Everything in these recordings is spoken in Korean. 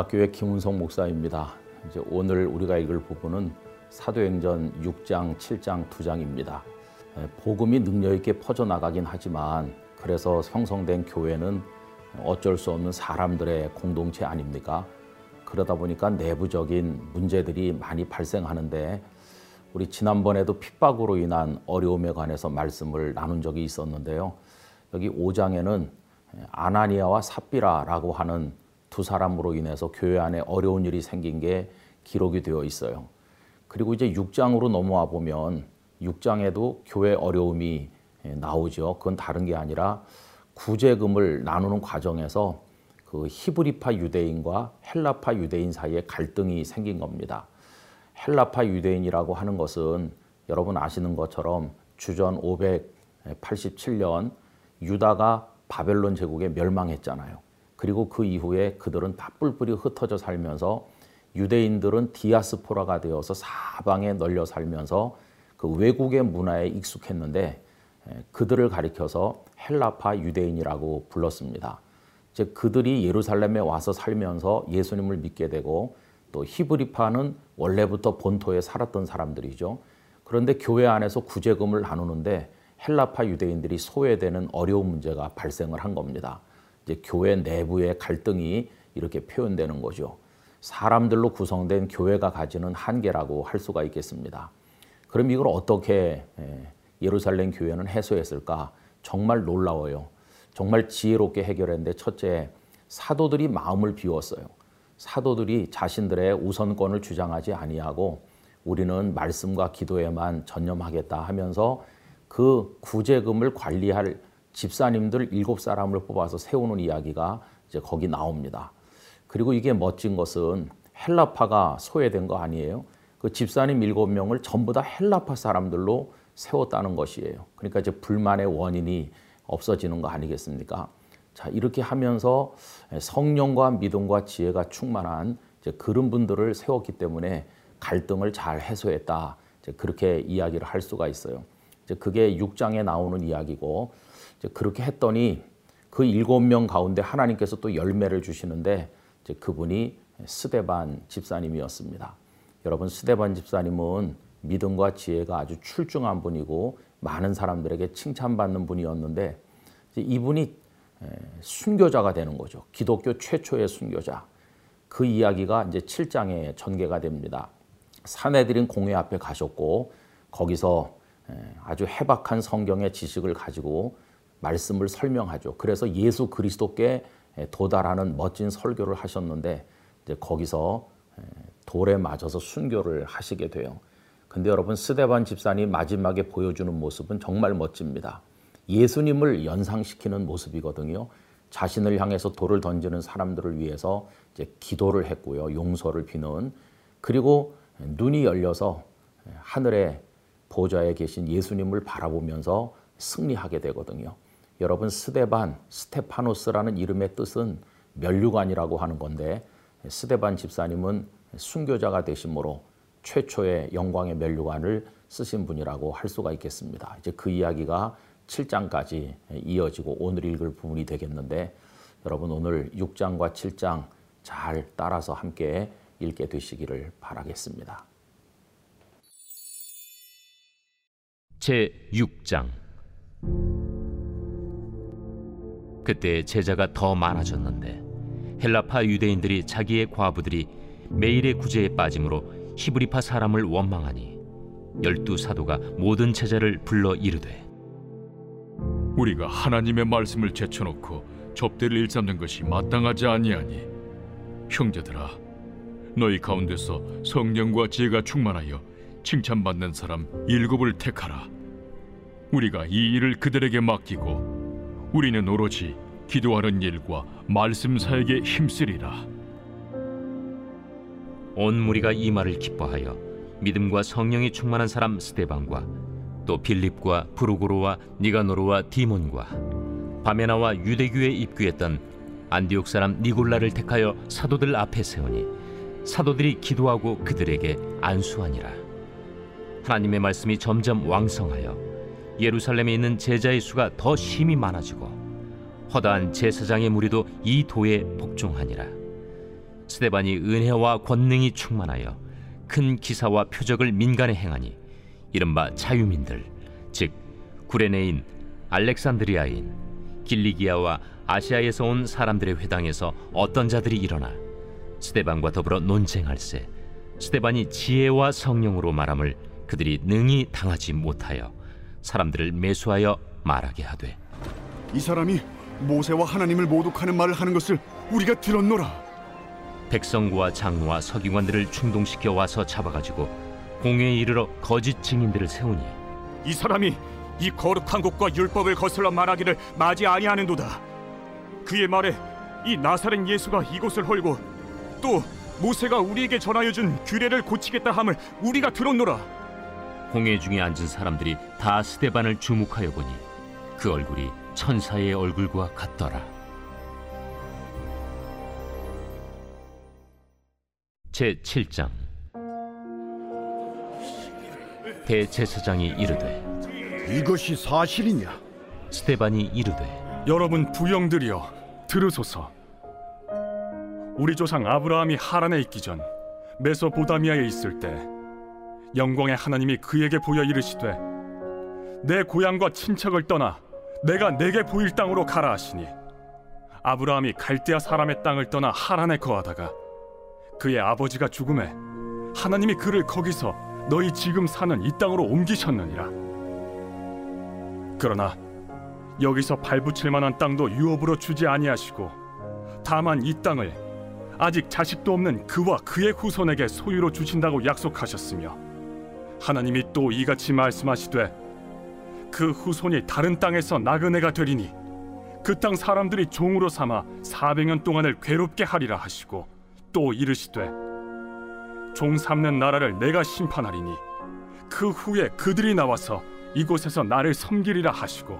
영락교회 김은성 목사입니다. 이제 오늘 우리가 읽을 부분은 사도행전 6장, 7장 두 장입니다. 복음이 능력 있게 퍼져 나가긴 하지만 그래서 형성된 교회는 어쩔 수 없는 사람들의 공동체 아닙니까? 그러다 보니까 내부적인 문제들이 많이 발생하는데 우리 지난번에도 핍박으로 인한 어려움에 관해서 말씀을 나눈 적이 있었는데요. 여기 5장에는 아나니아와 삽비라라고 하는 두 사람으로 인해서 교회 안에 어려운 일이 생긴 게 기록이 되어 있어요. 그리고 이제 6장으로 넘어와 보면 6장에도 교회 어려움이 나오죠. 그건 다른 게 아니라 구제금을 나누는 과정에서 그 히브리파 유대인과 헬라파 유대인 사이에 갈등이 생긴 겁니다. 헬라파 유대인이라고 하는 것은 여러분 아시는 것처럼 주전 587년 유다가 바벨론 제국에 멸망했잖아요. 그리고 그 이후에 그들은 다 뿔뿔이 흩어져 살면서 유대인들은 디아스포라가 되어서 사방에 널려 살면서 그 외국의 문화에 익숙했는데 그들을 가리켜서 헬라파 유대인이라고 불렀습니다. 이제 그들이 예루살렘에 와서 살면서 예수님을 믿게 되고 또 히브리파는 원래부터 본토에 살았던 사람들이죠. 그런데 교회 안에서 구제금을 나누는데 헬라파 유대인들이 소외되는 어려운 문제가 발생을 한 겁니다. 이제 교회 내부의 갈등이 이렇게 표현되는 거죠. 사람들로 구성된 교회가 가지는 한계라고 할 수가 있겠습니다. 그럼 이걸 어떻게 예루살렘 교회는 해소했을까? 정말 놀라워요. 정말 지혜롭게 해결했는데 첫째, 사도들이 마음을 비웠어요. 사도들이 자신들의 우선권을 주장하지 아니하고 우리는 말씀과 기도에만 전념하겠다 하면서 그 구제금을 관리할 집사님들 일곱 사람을 뽑아서 세우는 이야기가 이제 거기 나옵니다. 그리고 이게 멋진 것은 헬라파가 소외된 거 아니에요. 그 집사님 일곱 명을 전부 다 헬라파 사람들로 세웠다는 것이에요. 그러니까 이제 불만의 원인이 없어지는 거 아니겠습니까? 자, 이렇게 하면서 성령과 믿음과 지혜가 충만한 그런 분들을 세웠기 때문에 갈등을 잘 해소했다. 그렇게 이야기를 할 수가 있어요. 그게 6장에 나오는 이야기고 그렇게 했더니 그 일곱 명 가운데 하나님께서 또 열매를 주시는데 그분이 스데반 집사님이었습니다. 여러분 스데반 집사님은 믿음과 지혜가 아주 출중한 분이고 많은 사람들에게 칭찬받는 분이었는데 이분이 순교자가 되는 거죠. 기독교 최초의 순교자. 그 이야기가 이제 7장에 전개가 됩니다. 사내들인 공회 앞에 가셨고 거기서 아주 해박한 성경의 지식을 가지고 말씀을 설명하죠. 그래서 예수 그리스도께 도달하는 멋진 설교를 하셨는데 이제 거기서 돌에 맞아서 순교를 하시게 돼요. 근데 여러분 스데반 집사님 마지막에 보여주는 모습은 정말 멋집니다. 예수님을 연상시키는 모습이거든요. 자신을 향해서 돌을 던지는 사람들을 위해서 이제 기도를 했고요. 용서를 비는 그리고 눈이 열려서 하늘의 보좌에 계신 예수님을 바라보면서 승리하게 되거든요. 여러분 스데반, 스테파노스라는 이름의 뜻은 멸류관이라고 하는 건데 스데반 집사님은 순교자가 되심으로 최초의 영광의 멸류관을 쓰신 분이라고 할 수가 있겠습니다. 이제 그 이야기가 7장까지 이어지고 오늘 읽을 부분이 되겠는데 여러분 오늘 6장과 7장 잘 따라서 함께 읽게 되시기를 바라겠습니다. 제 6장 그때 제자가 더 많아졌는데 헬라파 유대인들이 자기의 과부들이 매일의 구제에 빠짐으로 히브리파 사람을 원망하니 열두 사도가 모든 제자를 불러 이르되 우리가 하나님의 말씀을 제쳐놓고 접대를 일삼는 것이 마땅하지 아니하니 형제들아 너희 가운데서 성령과 지혜가 충만하여 칭찬받는 사람 일곱을 택하라. 우리가 이 일을 그들에게 맡기고 우리는 오로지 기도하는 일과 말씀 사역에 힘쓰리라. 온 무리가 이 말을 기뻐하여 믿음과 성령이 충만한 사람 스테반과 또 빌립과 브루고로와 니가노르와 디몬과 바메나와 유대교에 입교했던 안디옥 사람 니골라를 택하여 사도들 앞에 세우니 사도들이 기도하고 그들에게 안수하니라. 하나님의 말씀이 점점 왕성하여 예루살렘에 있는 제자의 수가 더 심히 많아지고 허다한 제사장의 무리도 이 도에 복종하니라. 스데반이 은혜와 권능이 충만하여 큰 기사와 표적을 민간에 행하니 이른바 자유민들 즉 구레네인 알렉산드리아인 길리기아와 아시아에서 온 사람들의 회당에서 어떤 자들이 일어나 스데반과 더불어 논쟁할세 스데반이 지혜와 성령으로 말함을 그들이 능히 당하지 못하여 사람들을 매수하여 말하게 하되 이 사람이 모세와 하나님을 모독하는 말을 하는 것을 우리가 들었노라. 백성과 장로와 서기관들을 충동시켜 와서 잡아가지고 공회에 이르러 거짓 증인들을 세우니 이 사람이 이 거룩한 곳과 율법을 거슬러 말하기를 마지 아니하는도다. 그의 말에 이 나사렛 예수가 이곳을 헐고 또 모세가 우리에게 전하여 준 규례를 고치겠다 함을 우리가 들었노라. 공회 중에 앉은 사람들이 다 스데반을 주목하여 보니 그 얼굴이 천사의 얼굴과 같더라. 제 7장 대제사장이 이르되 이것이 사실이냐? 스데반이 이르되 여러분 부영들이여 들으소서. 우리 조상 아브라함이 하란에 있기 전 메소보다미아에 있을 때 영광의 하나님이 그에게 보여 이르시되 내 고향과 친척을 떠나 내가 내게 보일 땅으로 가라 하시니 아브라함이 갈대아 사람의 땅을 떠나 하란에 거하다가 그의 아버지가 죽음에 하나님이 그를 거기서 너희 지금 사는 이 땅으로 옮기셨느니라. 그러나 여기서 발붙일 만한 땅도 유업으로 주지 아니하시고 다만 이 땅을 아직 자식도 없는 그와 그의 후손에게 소유로 주신다고 약속하셨으며 하나님이 또 이같이 말씀하시되 그 후손이 다른 땅에서 나그네가 되리니 그 땅 사람들이 종으로 삼아 400년 동안을 괴롭게 하리라 하시고 또 이르시되 종 삼는 나라를 내가 심판하리니 그 후에 그들이 나와서 이곳에서 나를 섬기리라 하시고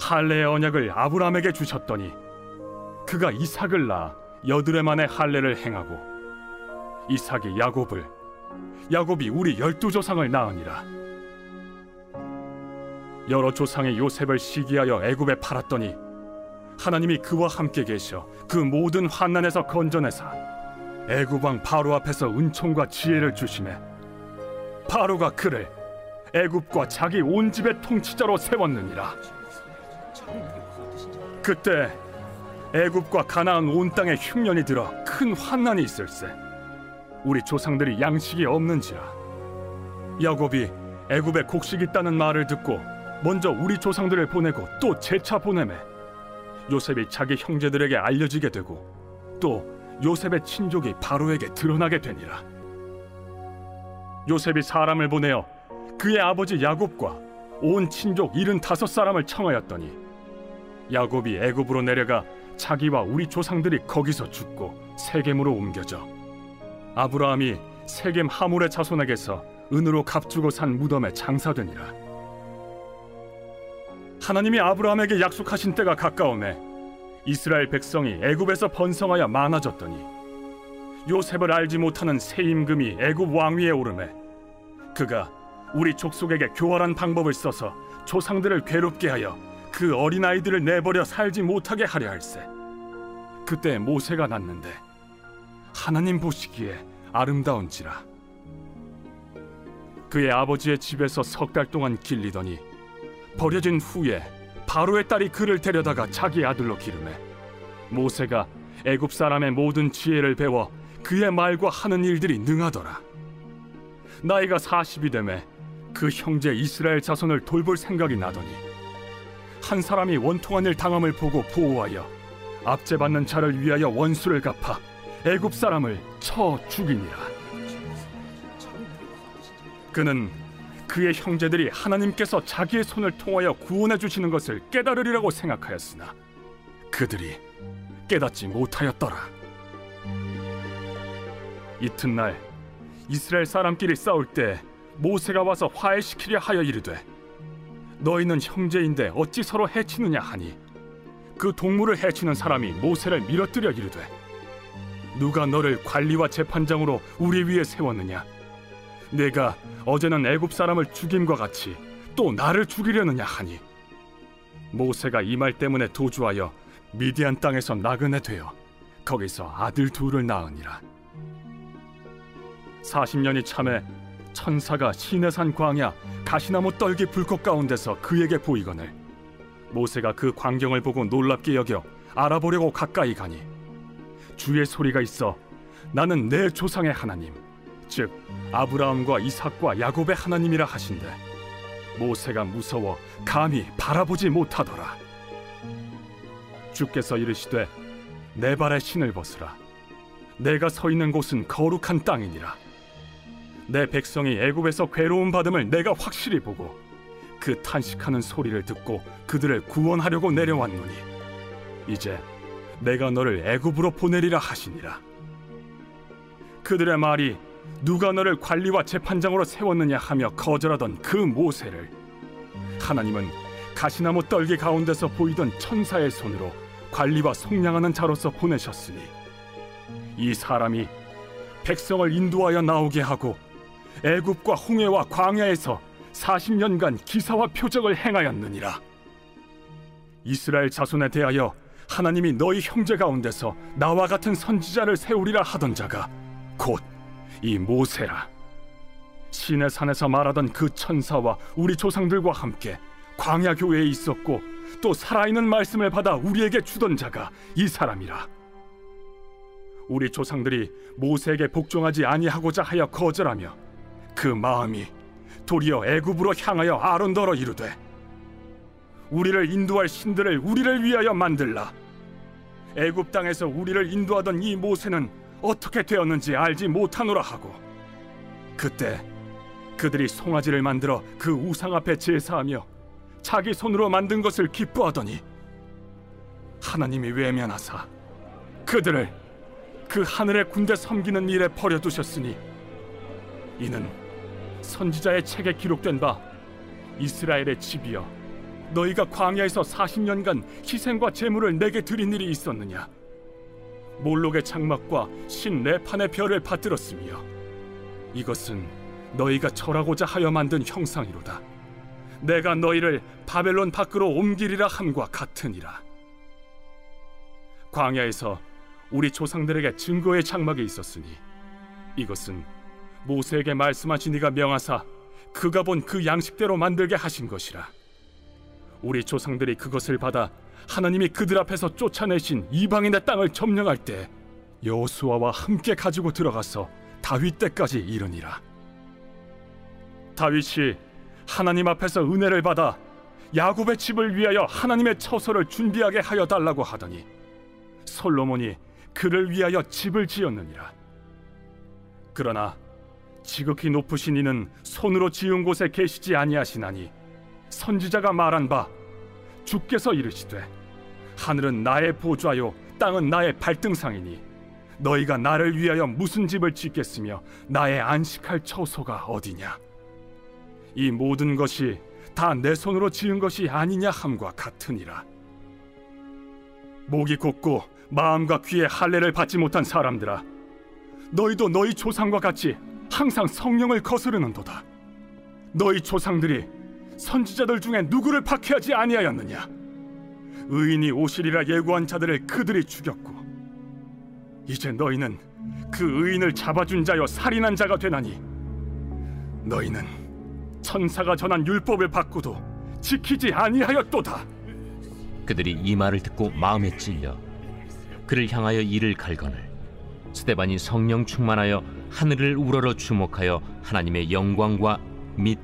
할례의 언약을 아브라함에게 주셨더니 그가 이삭을 낳아 여드레 만에 할례를 행하고 이삭이 야곱을 야곱이 우리 열두 조상을 낳으니라. 여러 조상의 요셉을 시기하여 애굽에 팔았더니 하나님이 그와 함께 계셔 그 모든 환난에서 건져내사 애굽 왕 바로 앞에서 은총과 지혜를 주심에 바로가 그를 애굽과 자기 온 집의 통치자로 세웠느니라. 그때 애굽과 가나안 온 땅에 흉년이 들어 큰 환난이 있을세 우리 조상들이 양식이 없는지라. 야곱이 애굽에 곡식 있다는 말을 듣고 먼저 우리 조상들을 보내고 또 재차 보내매 요셉이 자기 형제들에게 알려지게 되고 또 요셉의 친족이 바로에게 드러나게 되니라. 요셉이 사람을 보내어 그의 아버지 야곱과 온 친족 일흔 다섯 사람을 청하였더니 야곱이 애굽으로 내려가 자기와 우리 조상들이 거기서 죽고 세겜으로 옮겨져 아브라함이 세겜 하몰의 자손에게서 은으로 값주고 산 무덤에 장사되니라. 하나님이 아브라함에게 약속하신 때가 가까움에 이스라엘 백성이 애굽에서 번성하여 많아졌더니 요셉을 알지 못하는 새 임금이 애굽 왕위에 오르매 그가 우리 족속에게 교활한 방법을 써서 조상들을 괴롭게 하여 그 어린아이들을 내버려 살지 못하게 하려 할세. 그때 모세가 났는데 하나님 보시기에 아름다운지라. 그의 아버지의 집에서 석 달 동안 길리더니 버려진 후에 바로의 딸이 그를 데려다가 자기 아들로 기르매 모세가 애굽 사람의 모든 지혜를 배워 그의 말과 하는 일들이 능하더라. 나이가 40이 되매 그 형제 이스라엘 자손을 돌볼 생각이 나더니 한 사람이 원통한 일 당함을 보고 보호하여 압제받는 자를 위하여 원수를 갚아 애굽 사람을 쳐 죽이니라 그는 그의 형제들이 하나님께서 자기의 손을 통하여 구원해 주시는 것을 깨달으리라고 생각하였으나 그들이 깨닫지 못하였더라. 이튿날 이스라엘 사람끼리 싸울 때 모세가 와서 화해시키려 하여 이르되 너희는 형제인데 어찌 서로 해치느냐 하니 그 동물을 해치는 사람이 모세를 밀어뜨려 이르되 누가 너를 관리와 재판장으로 우리 위에 세웠느냐? 내가 어제는 애굽 사람을 죽임과 같이 또 나를 죽이려느냐 하니? 모세가 이 말 때문에 도주하여 미디안 땅에서 나그네 되어 거기서 아들 둘을 낳으니라. 40년이 참에 천사가 시내산 광야 가시나무 떨기 불꽃 가운데서 그에게 보이거늘 모세가 그 광경을 보고 놀랍게 여겨 알아보려고 가까이 가니 주의 소리가 있어. 나는 내 조상의 하나님 즉 아브라함과 이삭과 야곱의 하나님이라 하신대. 모세가 무서워 감히 바라보지 못하더라. 주께서 이르시되 내 발에 신을 벗으라. 내가 서 있는 곳은 거룩한 땅이니라. 내 백성이 애굽에서 괴로움 받음을 내가 확실히 보고 그 탄식하는 소리를 듣고 그들을 구원하려고 내려왔노니. 이제 내가 너를 애굽으로 보내리라 하시니라. 그들의 말이 누가 너를 관리와 재판장으로 세웠느냐 하며 거절하던 그 모세를 하나님은 가시나무 떨기 가운데서 보이던 천사의 손으로 관리와 속량하는 자로서 보내셨으니 이 사람이 백성을 인도하여 나오게 하고 애굽과 홍해와 광야에서 40년간 기사와 표적을 행하였느니라. 이스라엘 자손에 대하여 하나님이 너희 형제 가운데서 나와 같은 선지자를 세우리라 하던 자가 곧 이 모세라. 신의 산에서 말하던 그 천사와 우리 조상들과 함께 광야 교회에 있었고 또 살아있는 말씀을 받아 우리에게 주던 자가 이 사람이라. 우리 조상들이 모세에게 복종하지 아니하고자 하여 거절하며 그 마음이 도리어 애굽으로 향하여 아론더러 이르되 우리를 인도할 신들을 우리를 위하여 만들라. 애굽 땅에서 우리를 인도하던 이 모세는 어떻게 되었는지 알지 못하노라 하고 그때 그들이 송아지를 만들어 그 우상 앞에 제사하며 자기 손으로 만든 것을 기뻐하더니 하나님이 외면하사 그들을 그 하늘의 군대 섬기는 일에 버려두셨으니 이는 선지자의 책에 기록된 바 이스라엘의 집이여 너희가 광야에서 40년간 희생과 제물을 내게 드린 일이 있었느냐? 몰록의 장막과 신 네판의 별을 받들었으며 이것은 너희가 절하고자 하여 만든 형상이로다. 내가 너희를 바벨론 밖으로 옮기리라 함과 같으니라. 광야에서 우리 조상들에게 증거의 장막이 있었으니 이것은 모세에게 말씀하신 이가 명하사 그가 본 그 양식대로 만들게 하신 것이라 우리 조상들이 그것을 받아 하나님이 그들 앞에서 쫓아내신 이방인의 땅을 점령할 때 여호수아와 함께 가지고 들어가서 다윗 때까지 이르니라. 다윗이 하나님 앞에서 은혜를 받아 야곱의 집을 위하여 하나님의 처소를 준비하게 하여 달라고 하더니 솔로몬이 그를 위하여 집을 지었느니라. 그러나 지극히 높으신 이는 손으로 지은 곳에 계시지 아니하시나니 선지자가 말한 바 주께서 이르시되 하늘은 나의 보좌요 땅은 나의 발등상이니 너희가 나를 위하여 무슨 집을 짓겠으며 나의 안식할 처소가 어디냐? 이 모든 것이 다 내 손으로 지은 것이 아니냐 함과 같으니라. 목이 곧고 마음과 귀에 할례를 받지 못한 사람들아 너희도 너희 조상과 같이 항상 성령을 거스르는도다. 너희 조상들이 선지자들 중에 누구를 박해하지 아니하였느냐? 의인이 오시리라 예고한 자들을 그들이 죽였고 이제 너희는 그 의인을 잡아준 자여 살인한 자가 되나니 너희는 천사가 전한 율법을 받고도 지키지 아니하였도다. 그들이 이 말을 듣고 마음에 찔려 그를 향하여 이를 갈거늘 스테반이 성령 충만하여 하늘을 우러러 주목하여 하나님의 영광과 및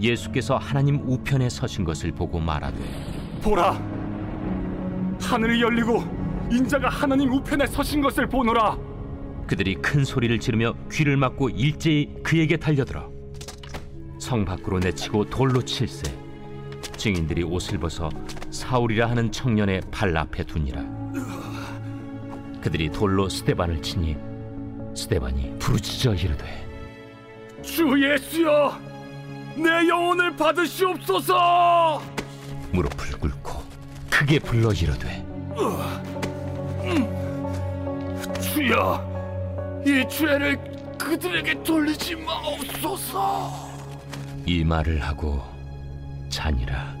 예수께서 하나님 우편에 서신 것을 보고 말하되 보라 하늘이 열리고 인자가 하나님 우편에 서신 것을 보노라. 그들이 큰 소리를 지르며 귀를 막고 일제히 그에게 달려들어 성 밖으로 내치고 돌로 칠세 증인들이 옷을 벗어 사울이라 하는 청년의 발 앞에 두니라. 그들이 돌로 스테반을 치니 스테반이 부르짖어 이르되 주 예수여 내 영혼을 받으시옵소서! 무릎을 꿇고 크게 불러 이르되 주여, 이 죄를 그들에게 돌리지 마옵소서. 이 말을 하고 자니라.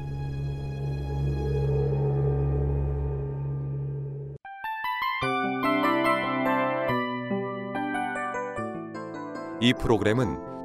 이 프로그램은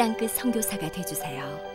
땅끝 선교사가 되주세요.